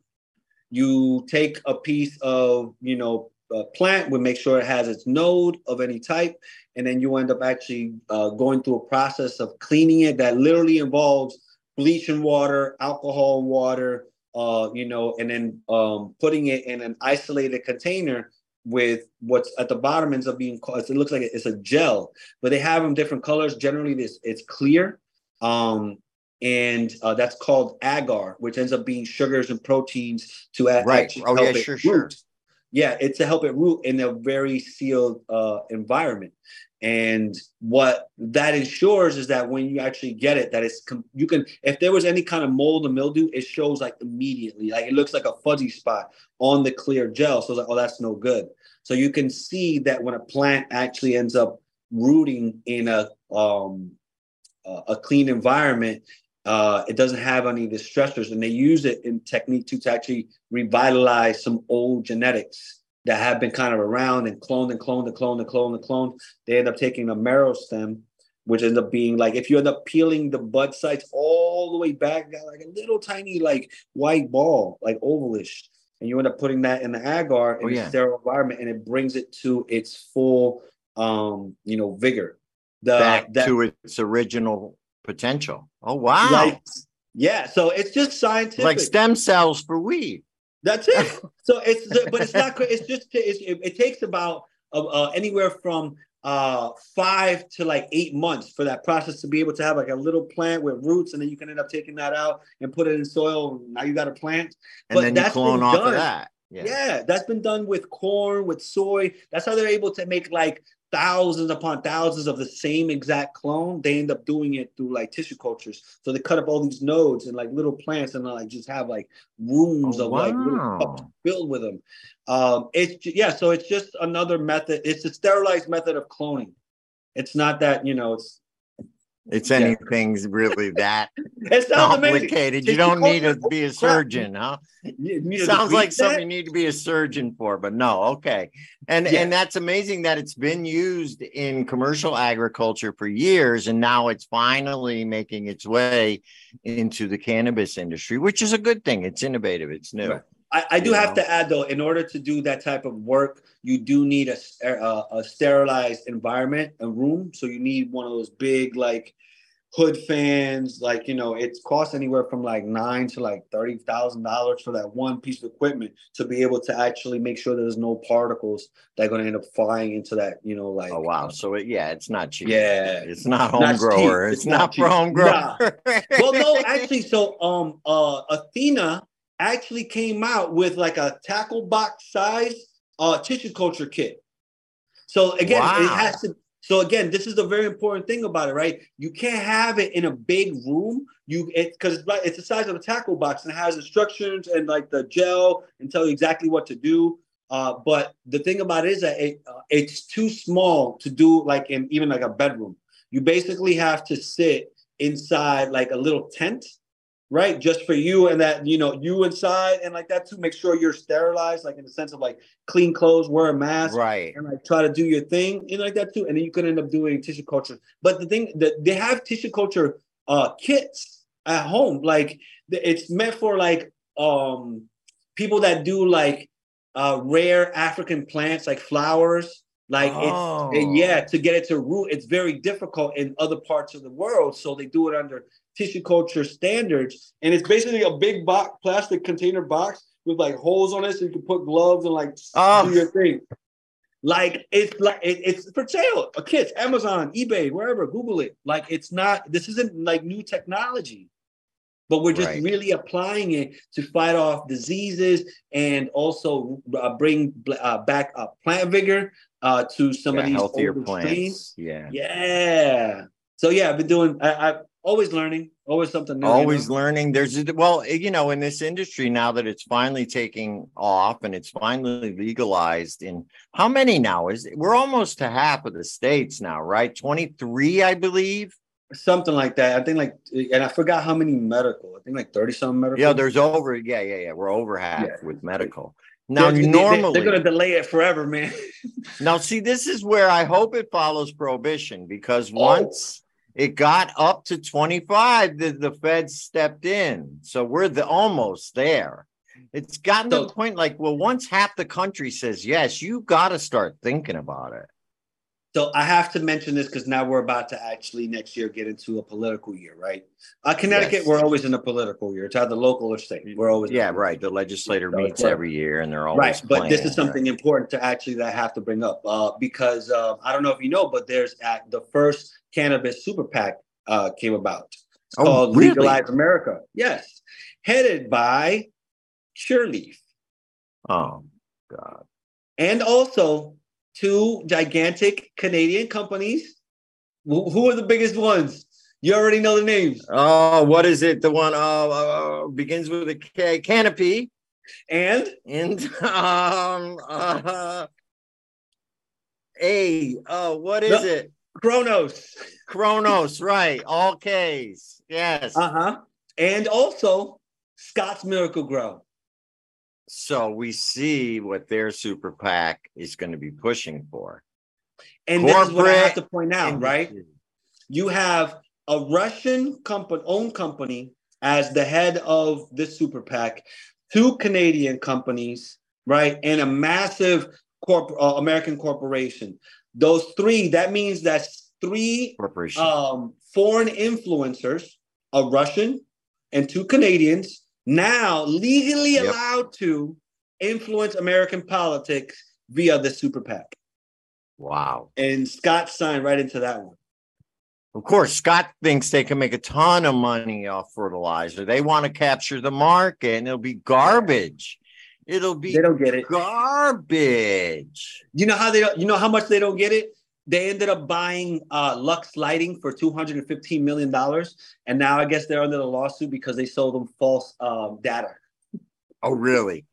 You take a piece of, you know, a plant, we make sure it has its node of any type, and then you end up actually uh, going through a process of cleaning it that literally involves bleach and water, alcohol and water, uh, you know, and then um, putting it in an isolated container with what's at the bottom ends up being called. It looks like it's a gel, but they have them different colors. Generally, this it's clear, um, and uh, that's called agar, which ends up being sugars and proteins to a- Right. Oh, yeah, sure, sure. Yeah, it's to help it root in a very sealed uh, environment. And what that ensures is that when you actually get it, that it's you can if there was any kind of mold or mildew, it shows like immediately, like it looks like a fuzzy spot on the clear gel. So it's like, oh, that's no good. So you can see that when a plant actually ends up rooting in a um, a clean environment, uh, it doesn't have any of the stressors, and they use it in technique to, to actually revitalize some old genetics that have been kind of around and cloned and cloned and cloned and cloned and cloned. They end up taking a marrow stem, which ends up being like if you end up peeling the bud sites all the way back, got like a little tiny like white ball, like ovalish, and you end up putting that in the agar in Oh, a sterile environment, and it brings it to its full, um, you know, vigor. The Back that, to its original potential. Oh, wow. like Yeah, so it's just scientific. Like stem cells for weed. That's it. so it's but it's not. It's just it's, it, it takes about uh, uh, anywhere from uh five to like eight months for that process to be able to have like a little plant with roots and then you can end up taking that out and put it in soil and now you got a plant And then you clone off of that. yeah. Yeah. that's been done with corn with soy that's how they're able to make like thousands upon thousands of the same exact clone they end up doing it through like tissue cultures. So they cut up all these nodes and like little plants and like just have like rooms Oh, of like little cups filled with them um it's yeah so it's just another method it's a sterilized method of cloning. It's not that you know it's It's anything's really that it complicated. You don't need to be a surgeon, huh? You need a Sounds like something you need to be a surgeon for, but no, okay. And Yeah. and that's amazing that it's been used in commercial agriculture for years, and now it's finally making its way into the cannabis industry, which is a good thing. It's innovative. It's new. Right. I, I do You have know? to add though, in order to do that type of work, you do need a a sterilized environment, a room. So you need one of those big like hood fans. Like you know, it costs anywhere from like nine to like thirty thousand dollars for that one piece of equipment to be able to actually make sure there's no particles that are going to end up flying into that. You know, like Oh wow! So it, yeah, it's not cheap. Yeah. it's not home Not grower. It's, It's not, not for home grower. well, no, actually, so um, uh, Athena actually came out with like a tackle box size uh tissue culture kit. So again, it has to. So again, this is the very important thing about it, right? You can't have it in a big room. You it because it's, it's the size of a tackle box and it has instructions and like the gel and tell you exactly what to do. Uh, but the thing about it is that it uh, it's too small to do like in even like a bedroom. You basically have to sit inside like a little tent, right? Just for you and that, you know, you inside and like that too. Make sure you're sterilized, like in the sense of like clean clothes, wear a mask, right. and like try to do your thing, you know, like that too. And then you could end up doing tissue culture. But the thing that they have tissue culture uh kits at home, like it's meant for like um people that do like uh rare African plants like flowers. Like it's Oh. and yeah, to get it to root, it's very difficult in other parts of the world. So they do it under tissue culture standards. And it's basically a big box, plastic container box with like holes on it so you can put gloves and like Oh. do your thing. Like it's like it, it's for sale. A kits, Amazon, eBay, wherever. Google it. Like it's not. This isn't like new technology, but we're just Right. really applying it to fight off diseases and also uh, bring uh, back uh, plant vigor uh, to some Yeah, of these healthier plants. strains. Yeah. Yeah. So yeah, I've been doing. I, I always learning. Always something new. you always know? learning there's a, well eh, you know in this industry now that it's finally taking off and it's finally legalized in how many now is it? we're almost to half of the states now right 23 i believe something like that. I think like, eh, and I forgot how many medical. I think like thirty some medical. yeah there's over yeah yeah yeah we're over half Yeah. with medical now They're- they- they- normally they're gonna delay it forever, man. now see this is where i hope it follows prohibition because Oh. once it got up to 25 the, the feds stepped in. So we're the almost there. It's gotten to the point like well once half the country says yes you got to start thinking about it So I have to mention this because now we're about to actually next year get into a political year, right? Uh, Connecticut, Yes. we're always in a political year. It's either local or state. We're always yeah right the legislator So meets every year and they're always right but this is something important to actually that i have to bring up uh, because uh, i don't know if you know but there's at the first cannabis super pac uh, came about it's Oh, called really? legalize america yes headed by Leaf, oh god and also two gigantic canadian companies who, are the biggest ones you already know the names oh what is it the one uh, uh begins with a K, canopy and and um uh a oh what is No. it Cronos. Cronos, right? All K's. Yes. Uh-huh. And also Scott's Miracle-Gro. So we see what their super PAC is going to be pushing for. And this is what I have to point out, right? You have a Russian company owned company as the head of this super PAC, two Canadian companies, right? And a massive corp- uh, American corporation. Those three, that means that's three um, foreign influencers, a Russian, and two Canadians now legally Yep. allowed to influence American politics via the super PAC. Wow. And Scott signed right into that one. Of course, Scott thinks they can make a ton of money off fertilizer. They want to capture the market and it'll be garbage. It'll be They don't get it. garbage. You know how they don't, you know how much they don't get it? They ended up buying uh, Luxx Lighting for two hundred and fifteen million dollars, and now I guess they're under the lawsuit because they sold them false um, data. Oh, really?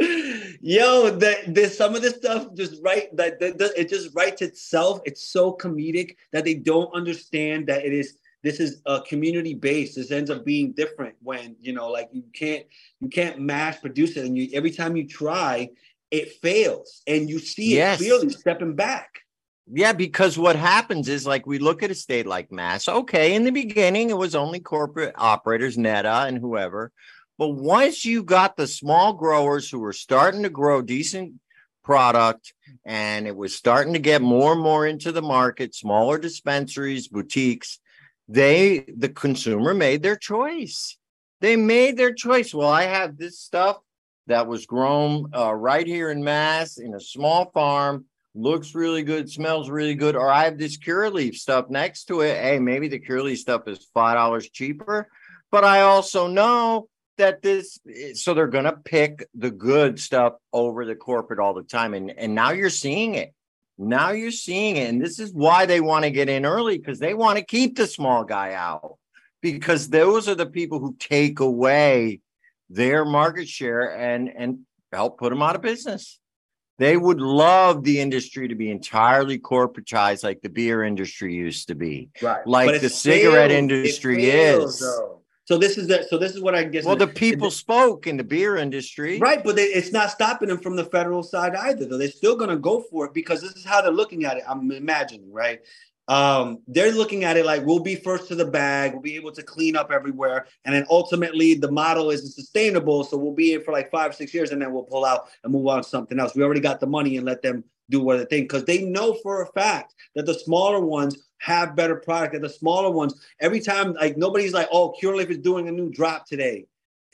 Yo, that this some of this stuff just right that, that, that- it just writes itself. It's so comedic that they don't understand that it is this is a community based. This ends up being different when you know, like you can't you can't mass produce it, and you every time you try, it fails, and you see Yes. it clearly stepping back. Yeah, because what happens is like we look at a state like Mass. Okay, in the beginning, it was only corporate operators, Neta and whoever. But once you got the small growers who were starting to grow decent product and it was starting to get more and more into the market, smaller dispensaries, boutiques, they, the consumer made their choice. They made their choice. Well, I have this stuff that was grown uh, right here in Mass in a small farm looks really good, smells really good, or I have this Curaleaf stuff next to it. Hey, maybe the Curaleaf stuff is five dollars cheaper, but I also know that this so they're gonna pick the good stuff over the corporate all the time. And and now you're seeing it. Now you're seeing it. And this is why they want to get in early because they want to keep the small guy out. Because those are the people who take away their market share and and help put them out of business. They would love the industry to be entirely corporatized like the beer industry used to be. Right. Like But the cigarette fails- industry fails, is. though. So this is that. So this is what I guess. Well, the people spoke in the beer industry. Right, but they, it's not stopping them from the federal side either. Though they're still going to go for it because this is how they're looking at it. I'm imagining, right? Um, they're looking at it like we'll be first to the bag, we'll be able to clean up everywhere, and then ultimately the model isn't sustainable. So we'll be in for like five, six years, and then we'll pull out and move on to something else. We already got the money and let them do what they think because they know for a fact that the smaller ones have better product. That the smaller ones, every time, like nobody's like, oh, Curaleaf is doing a new drop today.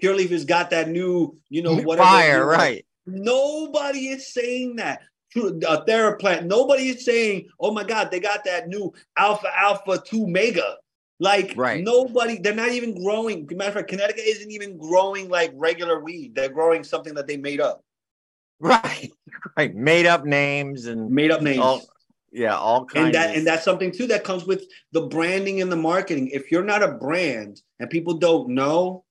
Curaleaf has got that new, you know, whatever. Fire, right. Nobody is saying that. A Theraplant. Nobody is saying, "Oh my God, they got that new Alpha Alpha Two Mega." Like Right. nobody, they're not even growing. Matter of fact, Connecticut isn't even growing like regular weed. They're growing something that they made up, Right. Right. Made up names and made up names. all yeah, all kinds and that of and that's something too that comes with the branding and the marketing. If you're not a brand and people don't know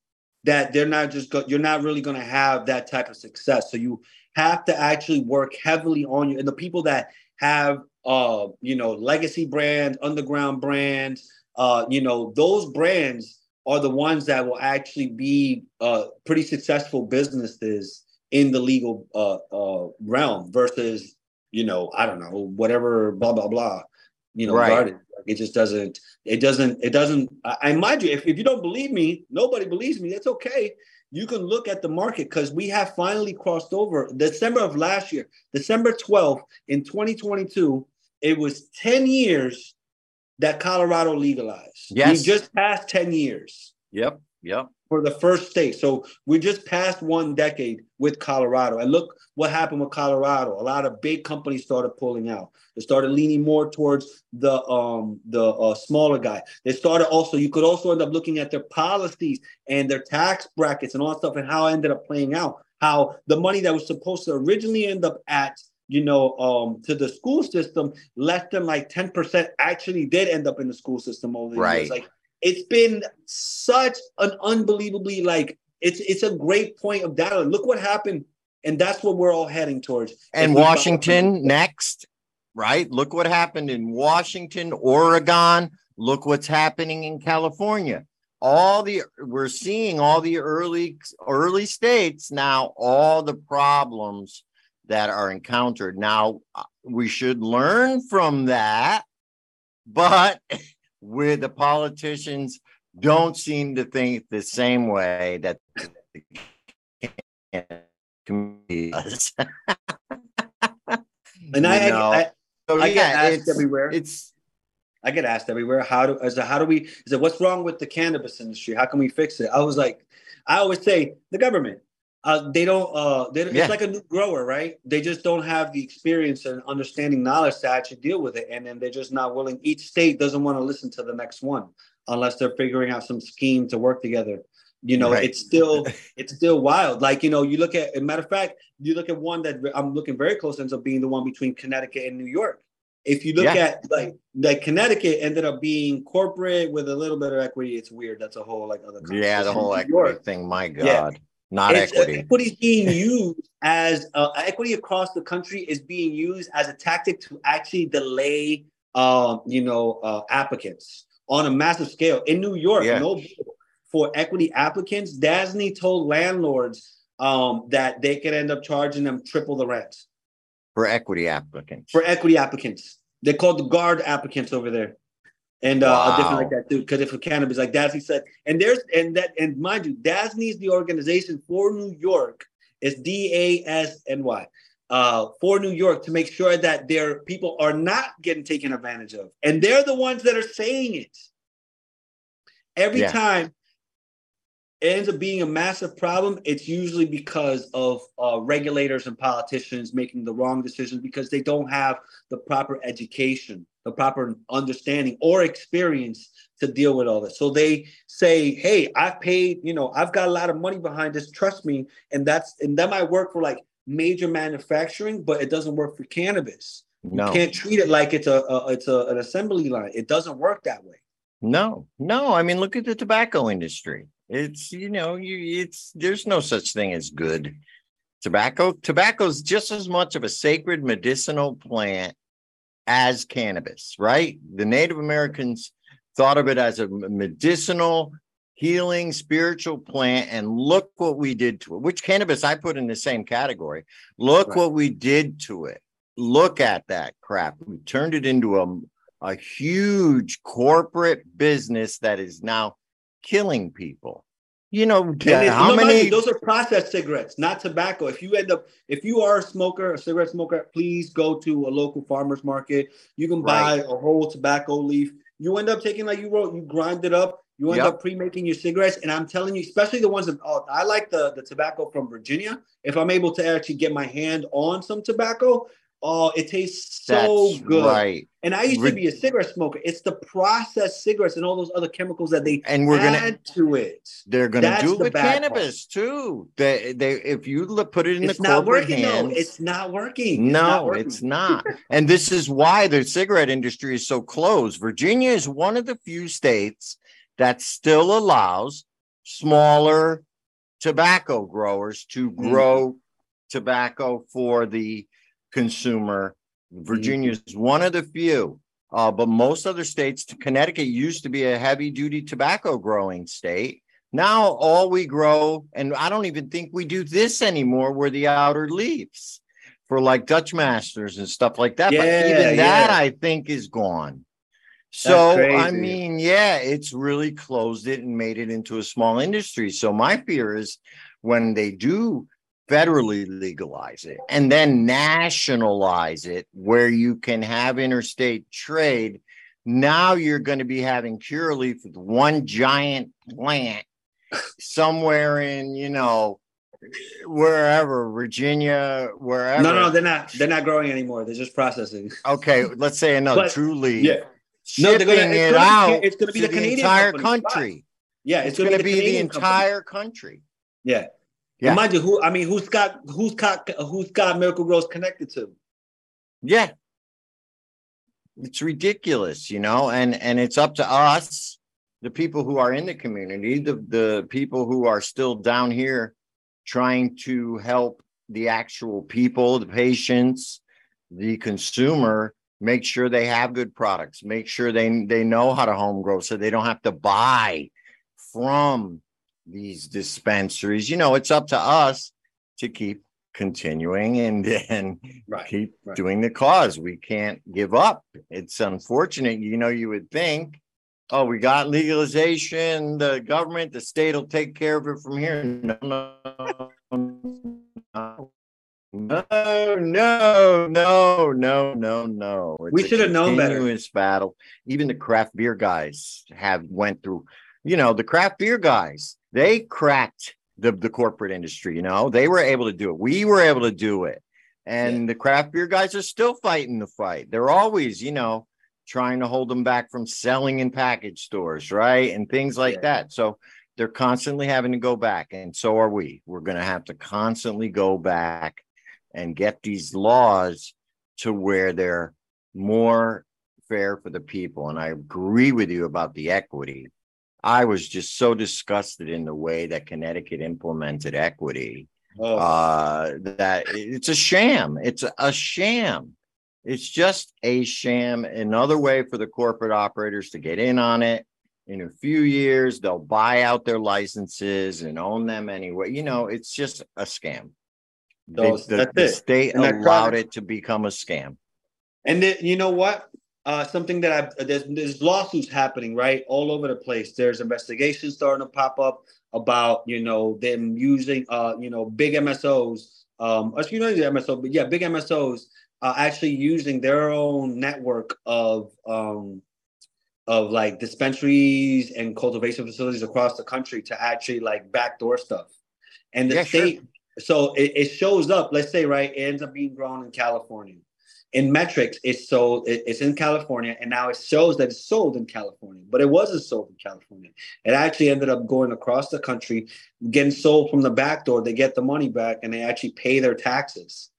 that they're not just go, you're not really going to have that type of success. So you have to actually work heavily on you and the people that have uh you know legacy brands, underground brands, uh you know those brands are the ones that will actually be uh pretty successful businesses in the legal uh, uh realm versus you know, I don't know, whatever, blah blah blah. You know, Right. Like, it just doesn't. It doesn't. It doesn't. I, I mind you, if, if you don't believe me, nobody believes me. That's okay. You can look at the market because we have finally crossed over. December of last year, December twelfth in 2022, it was 10 years that Colorado legalized. Yes. we just passed 10 years Yep. Yep. For the first state. So we just passed one decade with Colorado. And look what happened with Colorado. A lot of big companies started pulling out. They started leaning more towards the um the uh, smaller guy. They started also. You could also end up looking at their policies and their tax brackets and all that stuff, and how it ended up playing out. How the money that was supposed to originally end up at you know um to the school system, less than like ten percent actually did end up in the school system over the Right. years. Like it's been such an unbelievably like it's it's a great point of data. Look what happened, and that's what we're all heading towards. And Washington next, right? Look what happened in Washington, Oregon. Look what's happening in California. All the we're seeing all the early early states now, all the problems that are encountered. Now uh, we should learn from that, but where the politicians don't seem to think the same way that the community does. and I, know? I, So, I get asked it's, everywhere. it's I get asked everywhere. How do it, how do we is it what's wrong with the cannabis industry? How can we fix it? I was like, I always say the government. Uh, they don't. Uh, they, Yeah. It's like a new grower, right? They just don't have the experience and understanding knowledge to actually deal with it, and then they're just not willing. Each state doesn't want to listen to the next one unless they're figuring out some scheme to work together. You know, Right. it's still it's still wild. Like you know, you look at. A matter of fact, you look at one that I'm looking very close ends up being the one between Connecticut and New York. If you look Yeah. at like like Connecticut ended up being corporate with a little bit of equity, it's weird. That's a whole like other. Yeah, the whole equity thing. My Yeah. Not it's- equity. Equity is being used as uh, equity across the country is being used as a tactic to actually delay, um, you know, uh, applicants on a massive scale. In New York, no bill for equity applicants. DASNY told landlords um, that they could end up charging them triple the rent for equity applicants. for equity applicants. They're called the CAURD applicants over there. And uh, a different like that too, because if for cannabis, like DASNY said, and there's and that and mind you, DASNY's the organization for New York. It's D A S N Y. Uh, for New York to make sure that their people are not getting taken advantage of, and they're the ones that are saying it. Every Yeah. time ends up being a massive problem, it's usually because of uh, regulators and politicians making the wrong decisions because they don't have the proper education, the proper understanding or experience to deal with all this. So they say, "Hey, I've paid, you know, I've got a lot of money behind this. Trust me." And that's and that might work for like major manufacturing, but it doesn't work for cannabis. No, You can't treat it like it's a, a it's a, an assembly line. It doesn't work that way. no, no. I mean, look at the tobacco industry. It's you know, you it's there's no such thing as good tobacco. Tobacco is just as much of a sacred medicinal plant as cannabis, right? The Native Americans thought of it as a medicinal, healing, spiritual plant. And look what we did to it, which cannabis I put in the same category. Look Right. what we did to it. Look at that crap. We turned it into a, a huge corporate business that is now killing people. You know, it's- how no, many? those are processed cigarettes, not tobacco. If you end up, if you are a smoker, a cigarette smoker, please go to a local farmer's market. You can buy Right. a whole tobacco leaf. You end up taking, like you wrote, you grind it up. You end Yep. up pre-making your cigarettes, and I'm telling you, especially the ones that oh, I like the the tobacco from Virginia. If I'm able to actually get my hand on some tobacco, oh, it tastes so That's good. right. And I used to be a cigarette smoker. It's the processed cigarettes and all those other chemicals that they And we're gonna add to it. They're going to do the with cannabis too. They, they, if you look, put it in it's the not corporate working hands, though. It's not working. It's no, not working. it's not. And this is why the cigarette industry is so closed. Virginia is one of the few states that still allows smaller tobacco growers to Mm. grow tobacco for the consumer. Mm-hmm. Virginia is one of the few. Uh, but most other states, Connecticut used to be a heavy duty tobacco growing state. Now all we grow, and I don't even think we do this anymore, were the outer leaves for like Dutch masters and stuff like that. but Yeah, even that yeah. I think is gone. So I mean, yeah, it's really closed it and made it into a small industry. So my fear is when they do federally legalize it and then nationalize it where you can have interstate trade. Now you're going to be having Curaleaf with one giant plant somewhere in, you know, wherever, Virginia, wherever. No, no, they're not. They're not growing anymore. They're just processing. Okay, let's say another But- True Yeah. No, they're Shipping gonna- it's it be- out. it's be to the Canadian entire company. country. Yeah, It's, going to be the Canadian company. entire country. Yeah. Yeah. And mind you, who I mean, who's got who's got who's got Miracle-Gro's connected to? Yeah. It's ridiculous, you know, and and it's up to us, the people who are in the community, the the people who are still down here trying to help the actual people, the patients, the consumer make sure they have good products, make sure they they know how to home grow so they don't have to buy from these dispensaries. You know, it's up to us to keep continuing and and Right. keep right. doing the cause. We can't give up. It's unfortunate. You know, you would think, oh, we got legalization, the government, the state will take care of it from here. No, no, no. No, no, no, no, no, no. It's We should have known better. battle. Even the craft beer guys have went through. You know, the craft beer guys they cracked the the corporate industry. You know, they were able to do it. We were able to do it, and the craft beer guys are still fighting the fight. They're always, you know, trying to hold them back from selling in package stores, right, and things like Yeah. that. So they're constantly having to go back, and so are we. We're going to have to constantly go back and get these laws to where they're more fair for the people. And I agree with you about the equity. I was just so disgusted in the way that Connecticut implemented equity Oh, uh, that it's a sham. It's a sham. It's just a sham. Another way for the corporate operators to get in on it. In a few years, they'll buy out their licenses and own them anyway. You know, it's just a scam. They- those- the, that's the state allowed product- it to become a scam. And then, you know what? Uh, something that I've there's, there's lawsuits happening right all over the place. There's investigations starting to pop up about you know them using uh you know big MSOs, um, excuse me, the MSO, but yeah, big MSOs uh, actually using their own network of um of like dispensaries and cultivation facilities across the country to actually like backdoor stuff. And the Yeah, sure. state, so it, it shows up. Let's say right, it ends up being grown in California in metrics it's sold it- it's in california and now it shows that it's sold in california but it wasn't sold in california it actually ended up going across the country getting sold from the back door they get the money back and they actually pay their taxes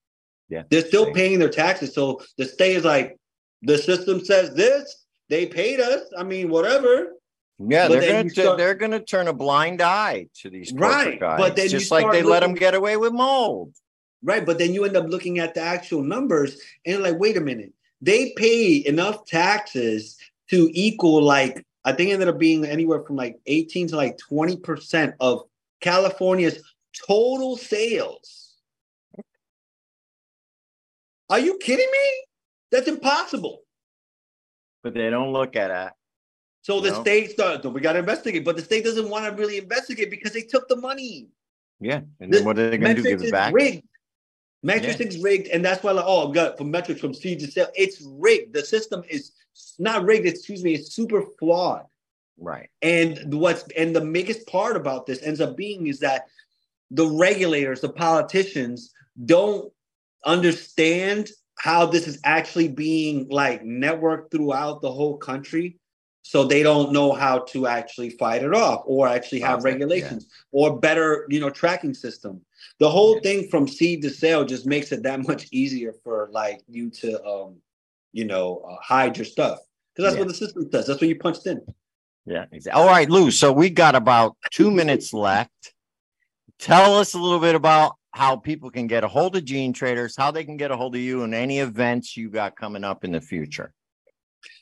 Yeah. they're still Same. paying their taxes so the state is like the system says this they paid us i mean whatever Yeah, But they're gonna start- they're gonna turn a blind eye to these Right, guys, but then just like start they let them get away with mold. Right, but then you end up looking at the actual numbers and like, wait a minute, they pay enough taxes to equal like I think it ended up being anywhere from like 18 to like 20 percent of California's total sales. Are you kidding me? That's impossible. But they don't look at it. So the No. state starts, we got to investigate, but the state doesn't want to really investigate because they took the money. Yeah, and The then what are they gonna do? Give it back? rigged. Metrics is rigged, and that's why like, oh, I've got from metrics from seed to sale. It's rigged. The system is not rigged. Excuse me. It's super flawed. Right. And what's and the biggest part about this ends up being is that the regulators, the politicians, don't understand how this is actually being like networked throughout the whole country. So they don't know how to actually fight it off or actually have it, yeah. regulations or better, you know, tracking system. The whole Yeah. thing from seed to sale just makes it that much easier for like you to um, you know, uh, hide your stuff. Because that's Yeah. what the system does. That's what you punched in. Yeah. Exactly. All right, Lou. So we got about two minutes left. Tell us a little bit about how people can get a hold of Gene Traders, how they can get a hold of you, and any events you got coming up in the future.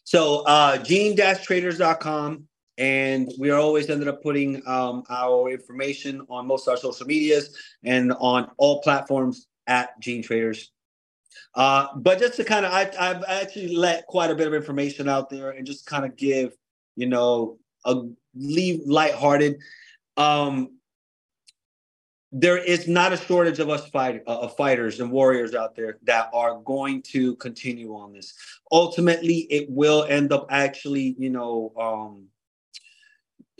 So uh gene-traders.com and we are always ended up putting um, our information on most of our social medias and on all platforms at Gene Traders. Uh, but just to kind of, I, I've actually let quite a bit of information out there and just kind of give, you know, a leave lighthearted. Um, there is not a shortage of us fight, uh, of fighters and warriors out there that are going to continue on this ultimately it will end up actually you know um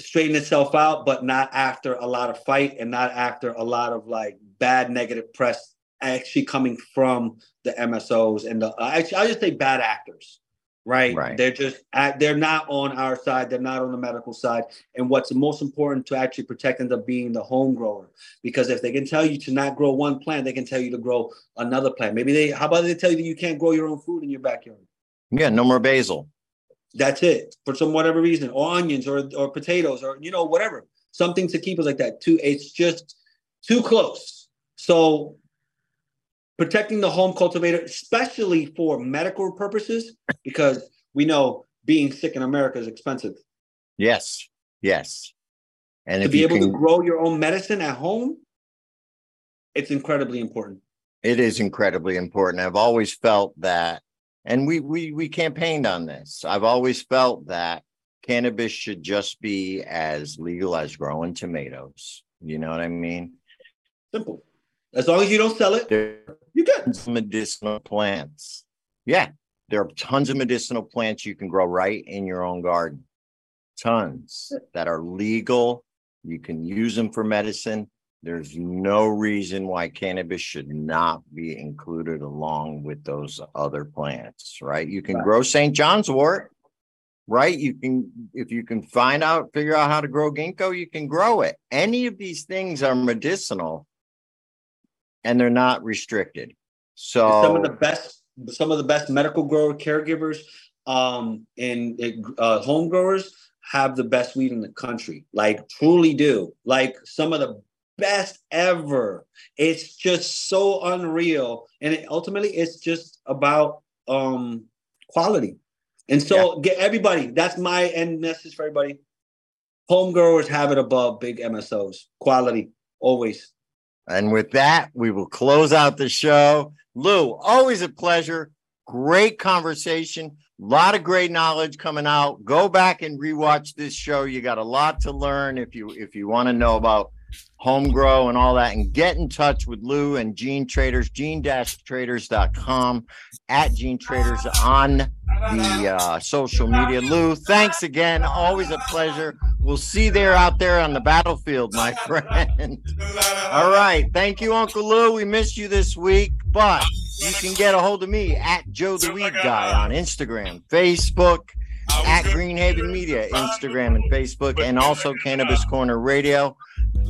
straighten itself out but not after a lot of fight and not after a lot of like bad negative press actually coming from the msos and the uh, actually i'll just say bad actors right? Right. they're just at, they're not on our side. They're not on the medical side. And what's most important to actually protect ends up being the home grower. Because if they can tell you to not grow one plant they can tell you to grow another plant. Maybe they how about they tell you that you can't grow your own food in your backyard? Yeah, no more basil. That's it for some whatever reason, or onions, or or potatoes, or you know whatever, something to keep us like that. Too, it's just too close. So protecting the home cultivator, especially for medical purposes, because we know being sick in America is expensive. Yes. Yes. And to if be you able can, to grow your own medicine at home, it's incredibly important. it is incredibly important. I've always felt that, and we we we campaigned on this. I've always felt that cannabis should just be as legal as growing tomatoes. You know what I mean? Simple. As long as you don't sell it, There you're good. medicinal plants. Yeah, there are tons of medicinal plants you can grow right in your own garden. Tons that are legal. You can use them for medicine. There's no reason why cannabis should not be included along with those other plants, right? You can Right. grow St. John's wort, right? You can, if you can find out, figure out how to grow ginkgo, you can grow it. Any of these things are medicinal and they're not restricted. So some of the best some of the best medical grower caregivers um and uh, home growers have the best weed in the country like truly do like some of the best ever it's just so unreal and it, ultimately it's just about um quality and so get everybody that's my end message for everybody home growers have it above big msos quality always And with that, we will close out the show. Lou, always a pleasure. Great conversation. A lot of great knowledge coming out. Go back and rewatch this show. You got a lot to learn if you if you want to know about home grow and all that. And get in touch with Lou and Gene Traders, gene-traders.com at Gene Traders on the uh, social media. Lou, thanks again. Always a pleasure. We'll see there out there on the battlefield, my friend. All right. Thank you, Uncle Lou. We missed you this week, but you can get a hold of me at Joe the Weed Guy on Instagram, Facebook, at Greenhaven Media, Instagram and Facebook, and also Cannabis Corner Radio.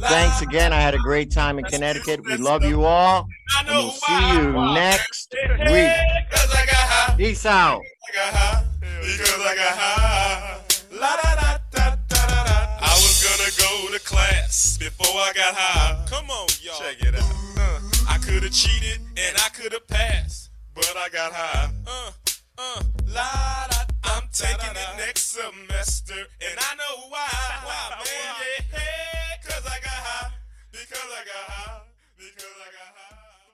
Thanks again. I had a great time in Connecticut. We love you all, and we'll see you next week. Peace out. I was gonna go to class before I got high. Come on, y'all. Check it out. Uh, I could have cheated and I could have passed, but I got high. Uh, uh, la da. I'm taking it next semester, and I know why. Why, man? Yeah, Because I got high. Because I got high.